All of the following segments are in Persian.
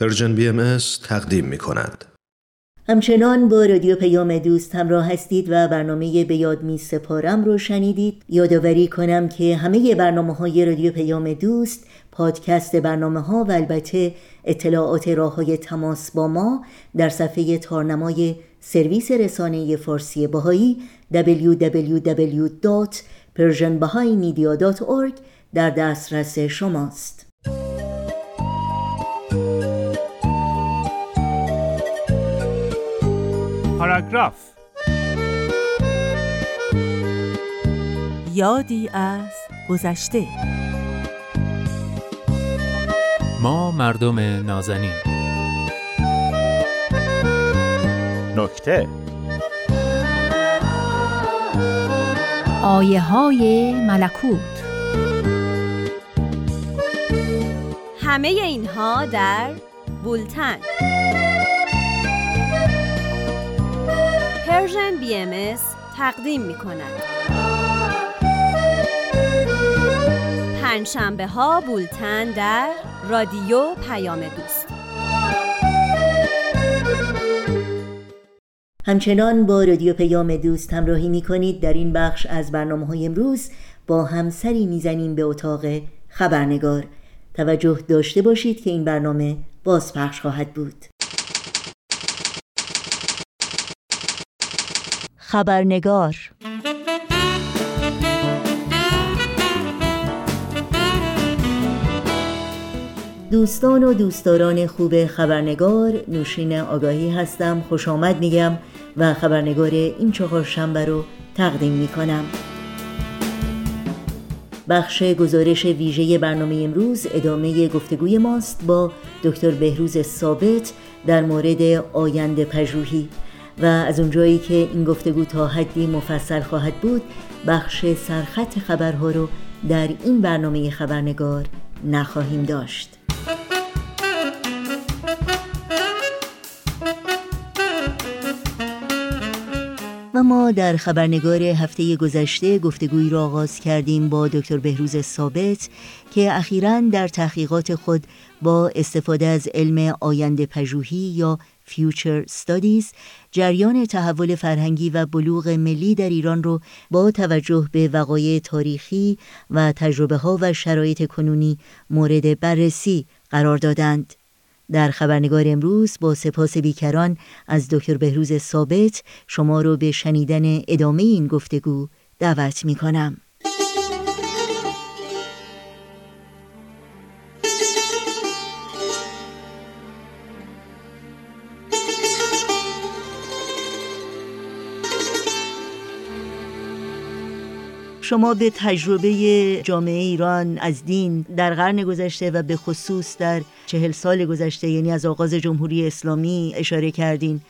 Persian BM تقدیم می کند. همچنان با رادیو پیام دوست همراه هستید و برنامه به یاد می سپارم رو شنیدید یادآوری کنم که همه برنامه های رادیو پیام دوست پادکست برنامه ها و البته اطلاعات راه های تماس با ما در صفحه تارنمای سرویس رسانه فارسی بهایی www.persianbahaimedia.org در دسترس شماست پاراگراف. یادی از گذشته. ما مردم نازنین. نکته. آیه های ملکوت. همه اینها در بولتن. Persian BM تقدیم می کند پنجشنبه ها بولتن در رادیو پیام دوست. همچنان با رادیو پیام دوست همراهی می کنید در این بخش از برنامه های امروز با همسری می‌زنیم به اتاق خبرنگار. توجه داشته باشید که این برنامه بازپخش خواهد بود. خبرنگار. دوستان و دوستداران خوب خبرنگار نوشین آگاهی هستم خوش آمد میگم و خبرنگار این چهار شنبه رو تقدیم می‌کنم. بخش گزارش ویژه برنامه امروز ادامه گفتگوی ماست با دکتر بهروز ثابت در مورد آینده پژوهی. و از اونجایی که این گفتگو تا حدی مفصل خواهد بود بخش سرخط خبرها رو در این برنامه خبرنگار نخواهیم داشت. و ما در خبرنگار هفته گذشته گفتگویی را آغاز کردیم با دکتر بهروز ثابت که اخیرا در تحقیقات خود با استفاده از علم آینده پژوهی یا فیوچر Studies جریان تحول فرهنگی و بلوغ ملی در ایران رو با توجه به وقایع تاریخی و تجربه ها و شرایط کنونی مورد بررسی قرار دادند. در خبرنگار امروز با سپاس بیکران از دکتر بهروز ثابت شما رو به شنیدن ادامه این گفتگو دعوت می کنم. شما به تجربه جامعه ایران از دین در قرن گذشته و به خصوص در چهل سال گذشته یعنی از آغاز جمهوری اسلامی اشاره کردین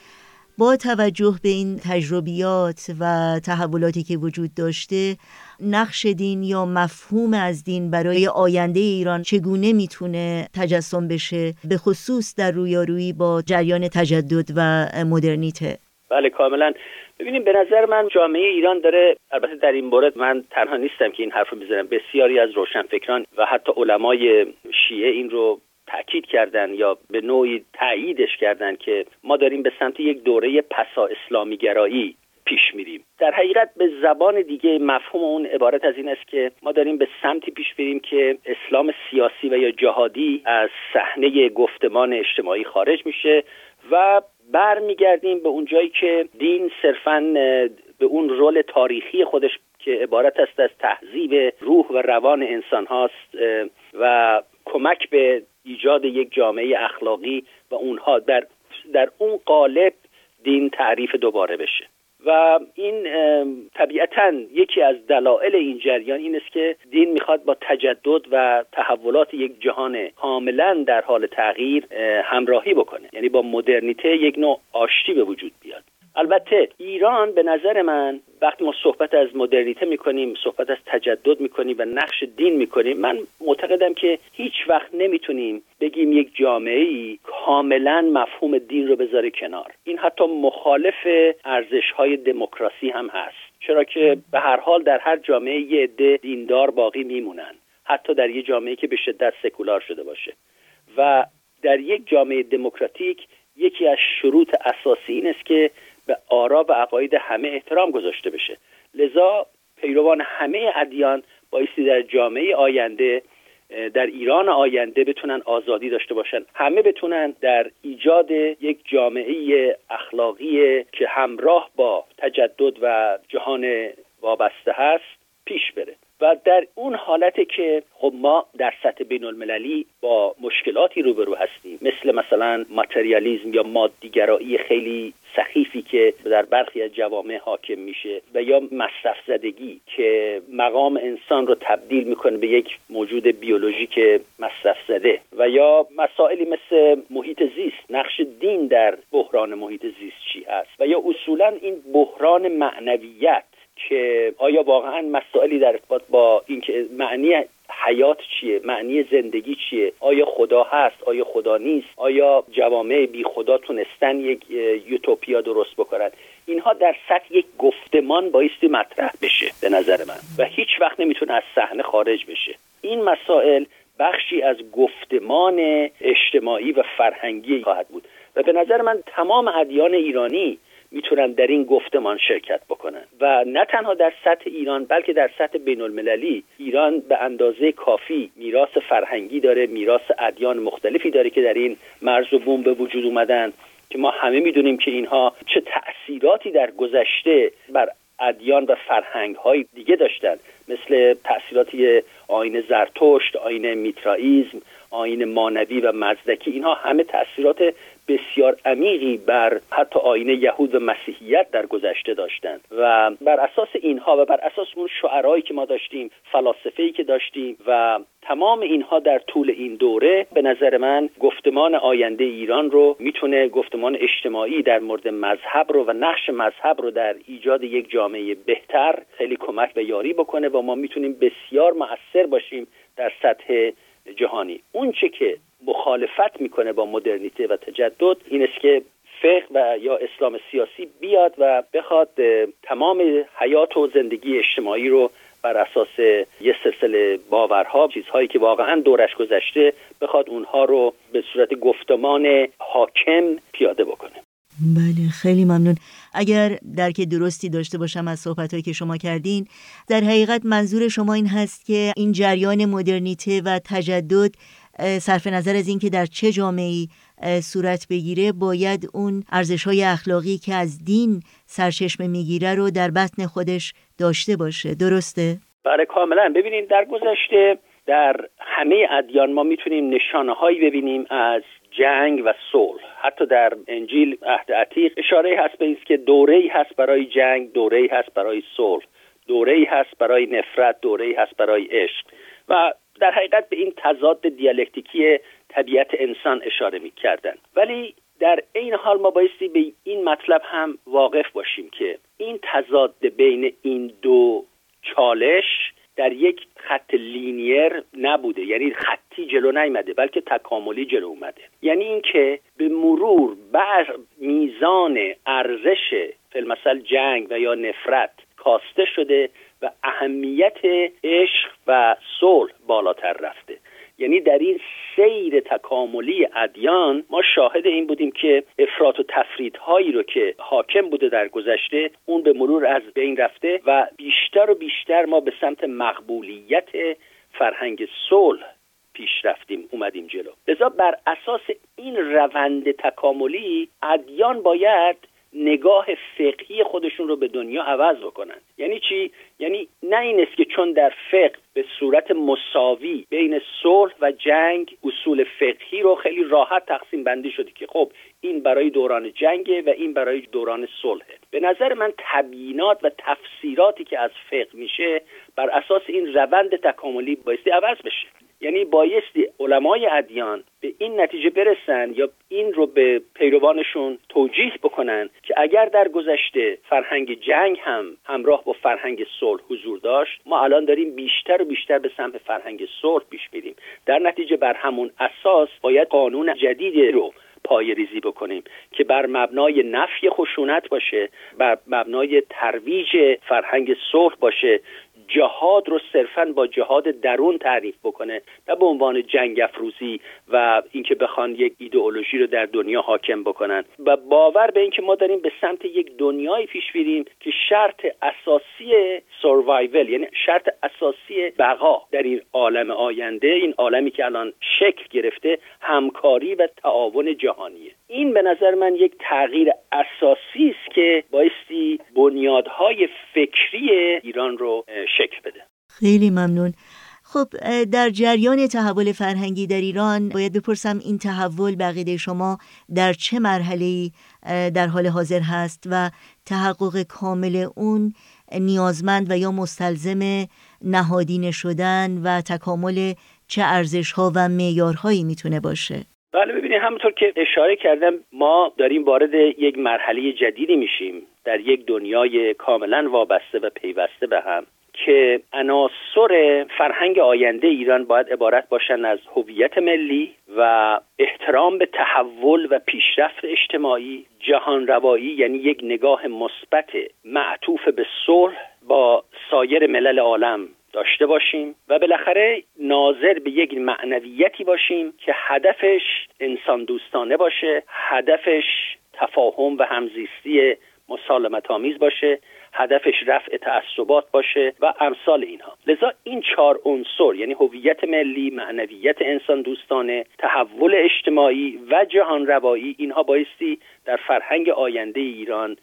با توجه به این تجربیات و تحولاتی که وجود داشته نقش دین یا مفهوم از دین برای آینده ایران چگونه می‌تونه تجسم بشه؟ به خصوص در رویارویی با جریان تجدد و مدرنیته. بله کاملا. ببینیم به نظر من جامعه ایران داره البته در این مورد من تنها نیستم که این حرف رو می‌زنم بسیاری از روشنفکران و حتی علمای شیعه این رو تاکید کردن یا به نوعی تاییدش کردن که ما داریم به سمت یک دوره پسا اسلامی گرایی پیش میریم. در حقیقت به زبان دیگه مفهوم اون عبارت از این است که ما داریم به سمتی پیش بریم که اسلام سیاسی و یا جهادی از صحنه گفتمان اجتماعی خارج میشه و برمیگردیم به اونجایی که دین صرفا به اون رول تاریخی خودش که عبارت است از تهذیب روح و روان انسان هاست و کمک به ایجاد یک جامعه اخلاقی و اونها در در اون قالب دین تعریف دوباره بشه. و این طبیعتا یکی از دلایل این جریان این است که دین می‌خواد با تجدد و تحولات یک جهان کاملا در حال تغییر همراهی بکنه. یعنی با مدرنیته یک نوع آشتی به وجود البته ایران به نظر من وقتی ما صحبت از مدرنیته می‌کنیم صحبت از تجدد می‌کنیم و نقش دین می‌کنیم من معتقدم که هیچ وقت نمی‌تونیم بگیم یک جامعه ای کاملا مفهوم دین رو بذاره کنار. این حتی مخالف ارزش های دموکراسی هم هست. چرا که به هر حال در هر جامعه یه عده دیندار باقی میمونن. حتی در یه جامعه که به شدت سکولار شده باشه. و در یک جامعه دموکراتیک یکی از شروط اساسی این است که آرا و عقاید همه احترام گذاشته بشه. لذا پیروان همه ادیان بایستی در جامعه آینده در ایران آینده بتونن آزادی داشته باشن. همه بتونن در ایجاد یک جامعه اخلاقی که همراه با تجدد و جهان وابسته هست پیش بره. و در اون حالته که خب ما در سطح بین المللی با مشکلاتی روبرو هستیم. مثل مثلا ماتریالیزم یا مادیگرایی خیلی سخیفی که در برخی از جوامع حاکم میشه و یا مصرف زدگی که مقام انسان رو تبدیل می‌کنه به یک موجود بیولوژیک مصرف زده و یا مسائلی مثل محیط زیست. نقش دین در بحران محیط زیست چی هست؟ و یا اصولا این بحران معنویت که آیا واقعا مسائلی در ارتباط با اینکه معنی حیات چیه؟ معنی زندگی چیه؟ آیا خدا هست؟ آیا خدا نیست؟ آیا جوامع بی خدا تونستن یک یوتوپیا درست بکنن؟ اینها در سطح یک گفتمان بایستی مطرح بشه به نظر من و هیچ وقت نمی‌تونه از صحنه خارج بشه. این مسائل بخشی از گفتمان اجتماعی و فرهنگی خواهد بود. و به نظر من تمام ادیان ایرانی می‌تونن در این گفتمان شرکت بکنن. و نه تنها در سطح ایران بلکه در سطح بین المللی ایران به اندازه کافی میراث فرهنگی داره میراث ادیان مختلفی داره که در این مرز و بوم به وجود اومدن که ما همه می‌دونیم که اینها چه تأثیراتی در گذشته بر ادیان و فرهنگ های دیگه داشتن. مثل تأثیراتی آین زرتشت آین میترائیزم آین مانوی و مزدکی. اینها همه تاثیرات بسیار عمیقی بر حتی آین یهود و مسیحیت در گذشته داشتند. و بر اساس اینها و بر اساس اون شعرهایی که ما داشتیم فلاسفه‌ای که داشتیم و تمام اینها در طول این دوره به نظر من گفتمان آینده ایران رو می‌تونه گفتمان اجتماعی در مورد مذهب رو و نقش مذهب رو در ایجاد یک جامعه بهتر خیلی کمک و یاری بکنه و ما می‌تونیم بسیار مؤثر باشیم در سطح جهانی. اون چه که مخالفت می‌کنه با مدرنیته و تجدد این است که فقه و یا اسلام سیاسی بیاد و بخواد تمام حیات و زندگی اجتماعی رو بر اساس یه سلسله باورها چیزهایی که واقعا دورش گذشته بخواد اونها رو به صورت گفتمان حاکم پیاده بکنه. بله خیلی ممنون. اگر درک درستی داشته باشم از صحبتهایی که شما کردین در حقیقت منظور شما این هست که این جریان مدرنیته و تجدد صرف نظر از اینکه در چه جامعه صورت بگیره باید اون ارزش های اخلاقی که از دین سرچشمه می‌گیره رو در بطن خودش داشته باشه. درسته؟ بله کاملا. ببینید در گذشته در همه ادیان ما می‌تونیم نشانه هایی ببینیم از جنگ و صلح. حتی در انجیل عهد عتیق اشاره هست به که دوره هست برای جنگ دوره هست برای صلح دوره هست برای نفرت دوره هست برای عشق. و در حقیقت به این تضاد دیالکتیکی طبیعت انسان اشاره می کردن. ولی در این حال ما بایستی به این مطلب هم واقف باشیم که این تضاد بین این دو چالش در یک خط لینیر نبوده یعنی خطی جلو نیامده بلکه تکاملی جلو اومده یعنی اینکه به مرور بر میزان ارزش فلمثل جنگ و یا نفرت کاسته شده و اهمیت عشق و صلح بالاتر رفته. یعنی در این سیر تکاملی ادیان ما شاهد این بودیم که افراط و تفریدهایی رو که حاکم بوده در گذشته اون به مرور از بین رفته و بیشتر و بیشتر ما به سمت مقبولیت فرهنگ صلح پیش رفتیم اومدیم جلو. لذا بر اساس این روند تکاملی ادیان باید نگاه فقهی خودشون رو به دنیا عوض بکنن. یعنی چی؟ یعنی نه این است که چون در فقه به صورت مساوی بین صلح و جنگ اصول فقهی رو خیلی راحت تقسیم بندی شده که خب این برای دوران جنگه و این برای دوران صلحه. به نظر من تبیینات و تفسیراتی که از فقه میشه بر اساس این روند تکاملی بایستی عوض بشه. یعنی بایستی علمای ادیان به این نتیجه برسن یا این رو به پیروانشون توجیه بکنن که اگر در گذشته فرهنگ جنگ هم همراه با فرهنگ صلح حضور داشت ما الان داریم بیشتر و بیشتر به سمت فرهنگ صلح پیش میریم. در نتیجه بر همون اساس باید قانون جدیدی رو پای ریزی بکنیم که بر مبنای نفی خشونت باشه بر مبنای ترویج فرهنگ صلح باشه جهاد رو صرفا با جهاد درون تعریف بکنه نه به عنوان جنگ افروزی و اینکه بخوان یک ایدئولوژی رو در دنیا حاکم بکنن. و باور به اینکه ما داریم به سمت یک دنیایی پیش میریم که شرط اساسی سروایول یعنی شرط اساسی بقا در این عالم آینده این عالمی که الان شکل گرفته همکاری و تعاون جهانیه. این به نظر من یک تغییر اساسی است که بایستی بنیادهای فکری ایران رو شکل بده. خیلی ممنون. خب در جریان تحول فرهنگی در ایران باید بپرسم این تحول بقیده شما در چه مرحله در حال حاضر هست و تحقق کامل اون نیازمند و یا مستلزم نهادینه شدن و تکامل چه ارزش ها و معیارهایی می‌تونه باشه؟ بله ببینید همونطور که اشاره کردم ما داریم وارد یک مرحله جدیدی میشیم. در یک دنیای کاملا وابسته و پیوسته به هم. که عناصر فرهنگ آینده ایران باید عبارت باشند از هویت ملی و احترام به تحول و پیشرفت اجتماعی جهان روایی یعنی یک نگاه مثبت معطوف به صلح با سایر ملل عالم داشته باشیم و بالاخره ناظر به یک معنویتی باشیم که هدفش انسان دوستانه باشه هدفش تفاهم و همزیستی مسالمت آمیز باشه هدفش رفع تعصبات باشه و امثال اینها. لذا این چهار عنصر یعنی هویت ملی معنویت انسان دوستانه تحول اجتماعی و جهان روایی اینها بایستی در فرهنگ آینده ایران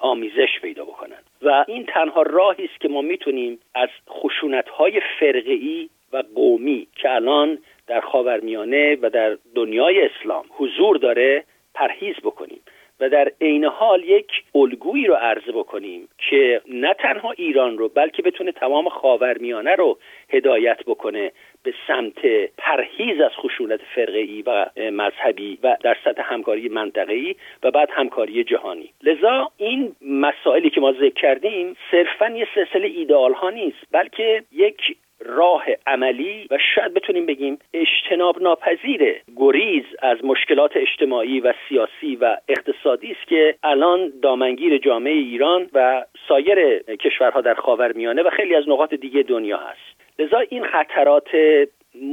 آمیزش پیدا بکنن و این تنها راهی است که ما می‌تونیم از خشونت های فرقی و قومی که الان در خاورمیانه و در دنیای اسلام حضور داره پرهیز بکنیم. و در عین حال یک الگویی رو عرضه بکنیم که نه تنها ایران رو بلکه بتونه تمام خاورمیانه رو هدایت بکنه به سمت پرهیز از خشونت فرقه و مذهبی و در سطح همکاری منطقه‌ای و بعد همکاری جهانی. لذا این مسائلی که ما ذکر کردیم صرفا یه سلسله ایدئال ها نیست بلکه یک راه عملی و شاید بتونیم بگیم اجتناب ناپذیر گریز از مشکلات اجتماعی و سیاسی و اقتصادی است که الان دامنگیر جامعه ایران و سایر کشورها در خاورمیانه و خیلی از نقاط دیگه دنیا هست. لذا این خطرات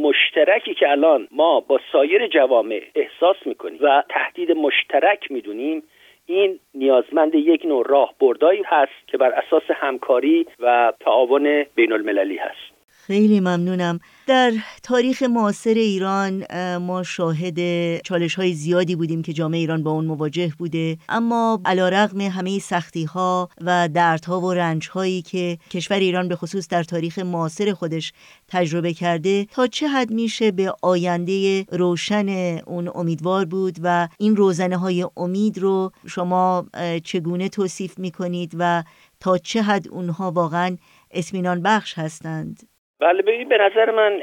مشترکی که الان ما با سایر جوامع احساس می‌کنیم و تهدید مشترک می‌دونیم این نیازمند یک نوع راه بردایی هست که بر اساس همکاری و تعاون بین المللی هست. خیلی ممنونم. در تاریخ معاصر ایران ما شاهد چالش های زیادی بودیم که جامعه ایران با اون مواجه بوده. اما علا رقم همه سختی ها و دردها و رنج هایی که کشور ایران به خصوص در تاریخ معاصر خودش تجربه کرده تا چه حد میشه به آینده روشن اون امیدوار بود و این روزنه های امید رو شما چگونه توصیف می‌کنید و تا چه حد اونها واقعا اطمینان بخش هستند؟ بله ببین به نظر من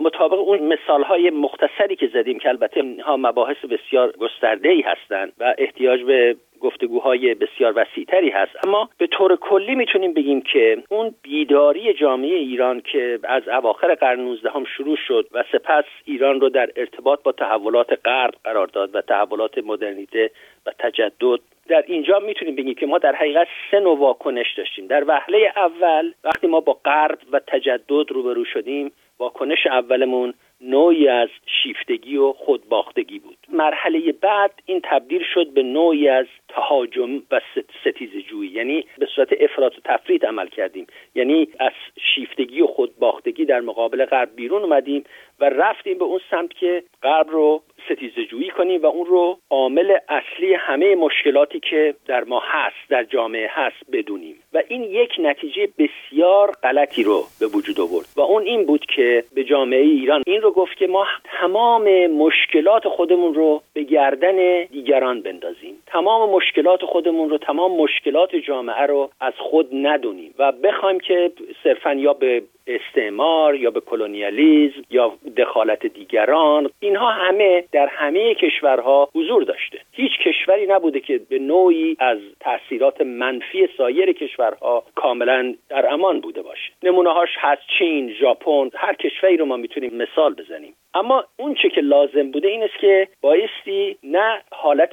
مطابق اون مثال های مختصری که زدیم که البته ها مباحث بسیار گسترده ای هستند و احتیاج به گفتگوهای بسیار وسیعتری هست. اما به طور کلی می‌تونیم بگیم که اون بیداری جامعه ایران که از اواخر قرن 19 هم شروع شد و سپس ایران رو در ارتباط با تحولات غرب قرار داد و تحولات مدرنیته و تجدد. در اینجا می‌تونیم بگیم که ما در حقیقت سه نوع واکنش داشتیم. در وهله اول وقتی ما با غرب و تجدد روبرو شدیم واکنش اولمون نوعی از شیفتگی و خودباختگی بود. مرحله بعد این تبدیل شد به نوعی از تهاجم و ستیز جویی یعنی به صورت افراط و تفرید عمل کردیم. یعنی از شیفتگی و خودباختگی در مقابل غرب بیرون اومدیم و رفتیم به اون سمت که غرب رو ستیزه جویی کنیم و اون رو عامل اصلی همه مشکلاتی که در ما هست در جامعه هست بدونیم. و این یک نتیجه بسیار غلطی رو به وجود آورد. و اون این بود که به جامعه ایران این رو گفت که ما تمام مشکلات خودمون رو به گردن دیگران بندازیم. تمام مشکلات خودمون رو تمام مشکلات جامعه رو از خود ندونیم. و بخوایم که صرفا یا به استعمار یا به کلونیالیزم یا دخالت دیگران اینها همه در همه کشورها حضور داشته. هیچ کشوری نبوده که به نوعی از تاثیرات منفی سایر کشورها کاملا در امان بوده باشه. نمونه هاش هست چین ژاپن هر کشوری رو ما می‌تونیم مثال بزنیم. اما اون چه که لازم بوده این است که بایستی نه حالت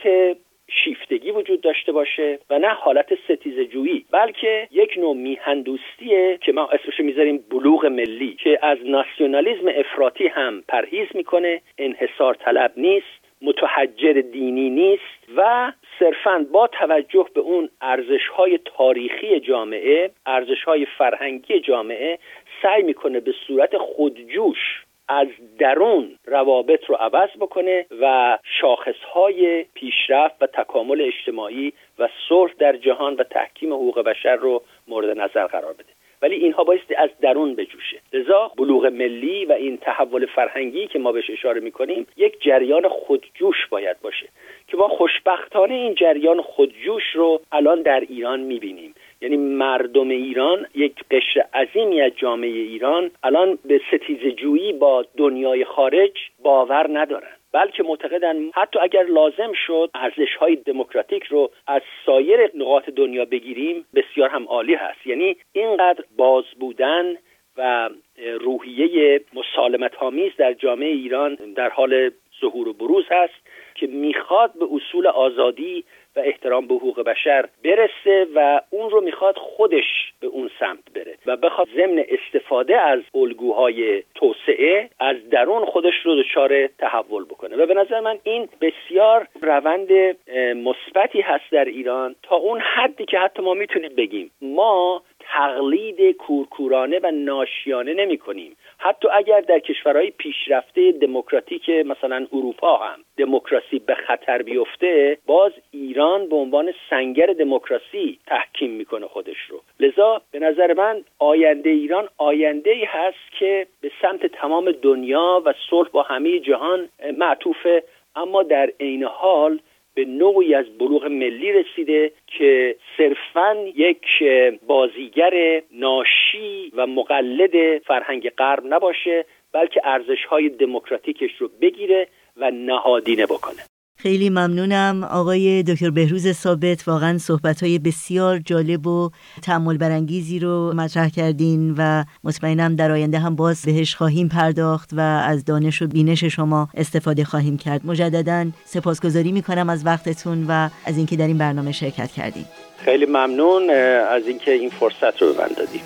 شیفتگی وجود داشته باشه و نه حالت ستیز جویی بلکه یک نوع میهندوستیه که ما اسمش می‌ذاریم بلوغ ملی که از ناسیونالیزم افراطی هم پرهیز می‌کنه انحصار طلب نیست متحجر دینی نیست و صرفا با توجه به اون ارزش های تاریخی جامعه ارزش های فرهنگی جامعه سعی می‌کنه به صورت خودجوش از درون روابط رو عوض بکنه و شاخصهای پیشرفت و تکامل اجتماعی و صلح در جهان و تحکیم حقوق بشر رو مورد نظر قرار بده. ولی اینها بایستی از درون بجوشه. لذا بلوغ ملی و این تحول فرهنگی که ما بهش اشاره می‌کنیم یک جریان خودجوش باید باشه که ما خوشبختانه این جریان خودجوش رو الان در ایران می‌بینیم. یعنی مردم ایران یک قشر عظیمی از جامعه ایران الان به ستیز جویی با دنیای خارج باور ندارن. بلکه معتقدن حتی اگر لازم شد ارزش های دموکراتیک رو از سایر نقاط دنیا بگیریم بسیار هم عالی هست. یعنی اینقدر باز بودن و روحیه مسالمت آمیز در جامعه ایران در حال ظهور و بروز هست که می‌خواد به اصول آزادی و احترام به حقوق بشر برسه و اون رو می‌خواد خودش به اون سمت بره و بخواد ضمن استفاده از الگوهای توسعه از درون خودش رو دچار تحول بکنه. و به نظر من این بسیار روند مثبتی هست در ایران تا اون حدی که حتی ما می‌تونیم بگیم. ما تقلید کورکورانه و ناشیانه نمی کنیم. حتی اگر در کشورهای پیشرفته دموکراتیک مثلا اروپا هم دموکراسی به خطر بیفته باز ایران به عنوان سنگر دموکراسی تحکیم می‌کنه خودش رو. لذا به نظر من آینده ایران آینده ای هست که به سمت تمام دنیا و صلح با همه جهان معطوفه. اما در عین حال به نوعی از بلوغ ملی رسیده که صرفا یک بازیگر ناشی و مقلد فرهنگ غرب نباشه بلکه ارزش های دموکراتیکش رو بگیره و نهادینه بکنه. خیلی ممنونم. آقای دکتر بهروز ثابت واقعا صحبت های بسیار جالب و تعمل برانگیزی رو مطرح کردین و مطمئنم در آینده هم باز بهش خواهیم پرداخت و از دانش و بینش شما استفاده خواهیم کرد. مجددا سپاسگزاری می‌کنم از وقتتون و از اینکه در این برنامه شرکت کردیم خیلی ممنون. از اینکه این فرصت رو به من دادیم